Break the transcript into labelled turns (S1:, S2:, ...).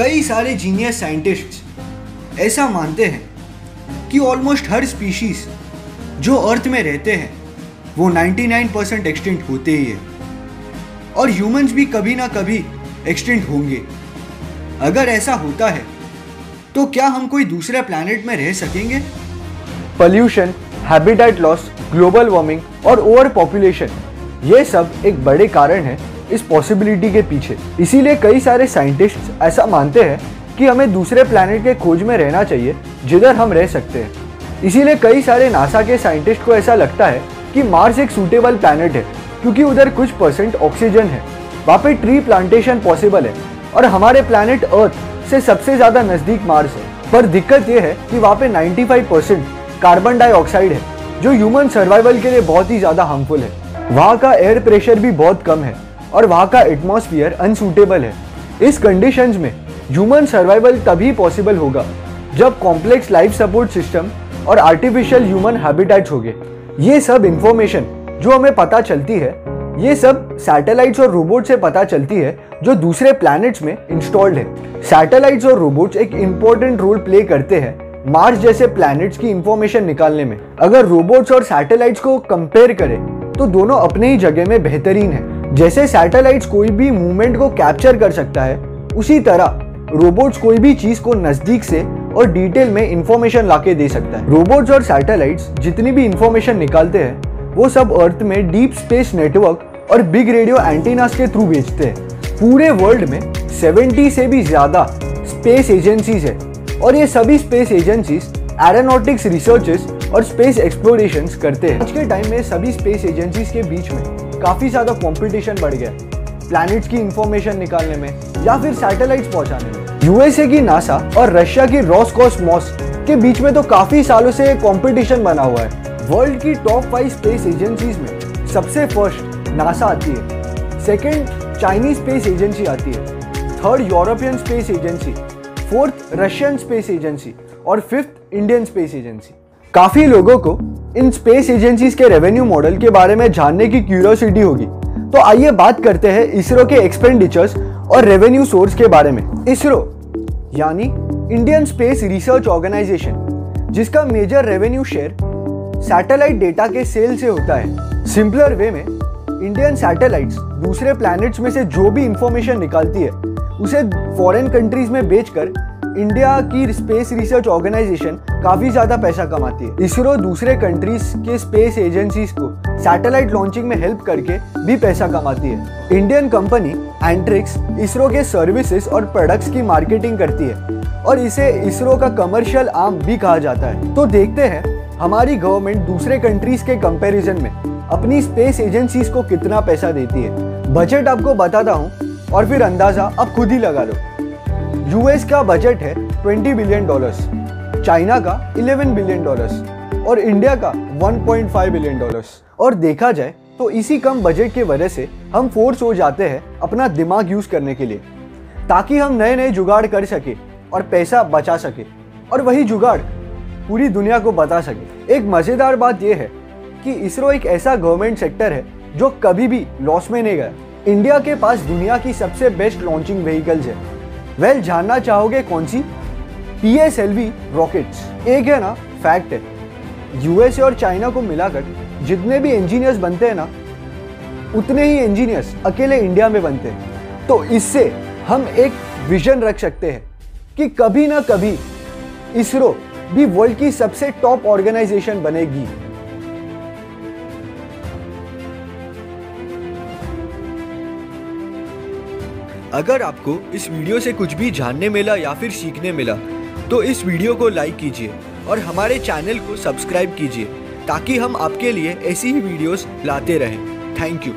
S1: कई सारे genius scientist ऐसा मानते हैं कि ऑलमोस्ट हर स्पीशीज जो अर्थ में रहते हैं, वो 99 परसेंट एक्सटेंट होते ही है। और ह्यूमंस भी कभी ना कभी एक्सटेंट होंगे। अगर ऐसा होता है तो क्या हम कोई दूसरे प्लानट में रह सकेंगे?
S2: Pollution habitat loss global warming और ओवर पॉपुलेशन ये सब एक बड़े कारण है इस पॉसिबिलिटी के पीछे। इसीलिए कई सारे साइंटिस्ट ऐसा मानते हैं कि हमें दूसरे प्लैनेट के खोज में रहना चाहिए, जिधर हम रह सकते हैं। इसीलिए कई सारे नासा के साइंटिस्ट को ऐसा लगता है कि मार्स एक सूटेबल प्लैनेट है, क्योंकि उधर कुछ परसेंट ऑक्सीजन है। वहाँ पे ट्री प्लांटेशन पॉसिबल है, और हमारे प्लैनेट अर्थ से सबसे ज़्यादा नज़दीक मार्स है। पर दिक्कत यह है कि वहाँ पे 95 परसेंट कार्बन डाइऑक्साइड है, जो ह्यूमन सर्वाइवल के लिए बहुत ही ज़्यादा हार्मफुल है। वहाँ का एयर प्रेशर भी बहुत कम है। और वहाँ का एटमॉस्फियर अनसूटेबल है। इस कंडीशंस में ह्यूमन सर्वाइवल तभी पॉसिबल होगा जब कॉम्प्लेक्स लाइफ सपोर्ट सिस्टम और आर्टिफिशियल ह्यूमन हैबिटेट्स होंगे ये सब इंफॉर्मेशन जो हमें पता चलती है, ये सब सैटेलाइट्स और रोबोट से पता चलती है जो दूसरे प्लैनेट्स में इंस्टॉल्ड है। सैटेलाइट्स और रोबोट्स एक इम्पोर्टेंट रोल प्ले करते हैं मार्स जैसे प्लैनेट्स की इंफॉर्मेशन निकालने में। अगर रोबोट्स और सैटेलाइट्स को कंपेयर करें तो दोनों अपने ही जगह में बेहतरीन है। जैसे सैटेलाइट्स कोई भी मूवमेंट को कैप्चर कर सकता है, उसी तरह रोबोट्स कोई भी चीज़ को नज़दीक से और डिटेल में इंफॉर्मेशन लाके दे सकता है। रोबोट्स और सैटेलाइट्स जितनी भी इंफॉर्मेशन निकालते हैं, वो सब अर्थ में डीप स्पेस नेटवर्क और बिग रेडियो एंटीनास के थ्रू भेजते हैं। पूरे वर्ल्ड में 70 से भी ज़्यादा स्पेस एजेंसीज है और ये सभी स्पेस एजेंसीज एरोनॉटिक्स रिसर्चेस और स्पेस एक्सप्लोरेशन करते हैं। आज के टाइम में सभी स्पेस एजेंसीज के बीच में काफ़ी ज़्यादा कंपटीशन बढ़ गया। प्लैनेट्स की इंफॉर्मेशन निकालने में या फिर सैटेलाइट्स पहुँचाने में। यूएसए की नासा और रशिया की रॉसकॉसमॉस के बीच में तो काफ़ी सालों से कंपटीशन बना हुआ है। वर्ल्ड की टॉप फाइव स्पेस एजेंसीज में सबसे फ़र्स्ट नासा आती है। सेकंड चाइनीज़ स्पेस एजेंसी आती है। Third European space agency fourth Russian space agency और फिफ्थ इंडियन स्पेस एजेंसी काफ़ी लोगों को इन स्पेस एजेंसीज के रेवेन्यू मॉडल के बारे में जानने की क्यूरियोसिटी होगी। तो आइए बात करते हैं इसरो के एक्सपेंडिचर्स और रेवेन्यू सोर्स के बारे में। इसरो, यानी इंडियन स्पेस रिसर्च ऑर्गेनाइजेशन जिसका major revenue share satellite data के सेल से होता है। सिंपलर वे में इंडियन सैटेलाइट्स दूसरे प्लैनेट्स में से जो भी इंफॉर्मेशन निकालती है, उसे फॉरेन कंट्रीज़ में बेचकर इंडिया की स्पेस रिसर्च ऑर्गेनाइजेशन काफ़ी ज़्यादा पैसा कमाती है। इसरो दूसरे कंट्रीज़ के स्पेस एजेंसीज को सैटेलाइट लॉन्चिंग में हेल्प करके भी पैसा कमाती है। इंडियन कंपनी एंट्रिक्स इसरो के सर्विसेज़ और प्रोडक्ट्स की मार्केटिंग करती है और इसे इसरो का कमर्शियल आर्म भी कहा जाता है। तो देखते हैं हमारी गवर्नमेंट दूसरे कंट्रीज़ के कंपैरिजन में अपनी स्पेस एजेंसीज को कितना पैसा देती है। बजट आपको बताता हूँ और फिर अंदाज़ा आप खुद ही लगा लो। यूएस का बजट है 20 बिलियन डॉलर्स चाइना का 11 बिलियन डॉलर्स और इंडिया का 1.5 बिलियन डॉलर्स और देखा जाए तो इसी कम बजट के वजह से हम फोर्स हो जाते हैं अपना दिमाग यूज़ करने के लिए, ताकि हम नए नए जुगाड़ कर सके और पैसा बचा सके। और वही जुगाड़ पूरी दुनिया को बता सके। एक मज़ेदार बात यह है कि इसरो एक ऐसा गवर्नमेंट सेक्टर है जो कभी भी लॉस में नहीं गया। इंडिया के पास दुनिया की सबसे बेस्ट लॉन्चिंग व्हीकल्स है। वेल जानना चाहोगे कौन सी? P S L V rockets एक है ना फैक्ट है। यूएसए और चाइना को मिलाकर जितने भी इंजीनियर्स बनते हैं ना, उतने ही इंजीनियर्स अकेले इंडिया में बनते हैं। तो इससे हम एक विजन रख सकते हैं कि कभी ना कभी इसरो भी वर्ल्ड की सबसे टॉप ऑर्गेनाइजेशन बनेगी।
S1: अगर आपको इस वीडियो से कुछ भी जानने मिला या फिर सीखने मिला तो इस वीडियो को लाइक कीजिए और हमारे चैनल को सब्सक्राइब कीजिए, ताकि हम आपके लिए ऐसी ही वीडियोस लाते रहें। Thank you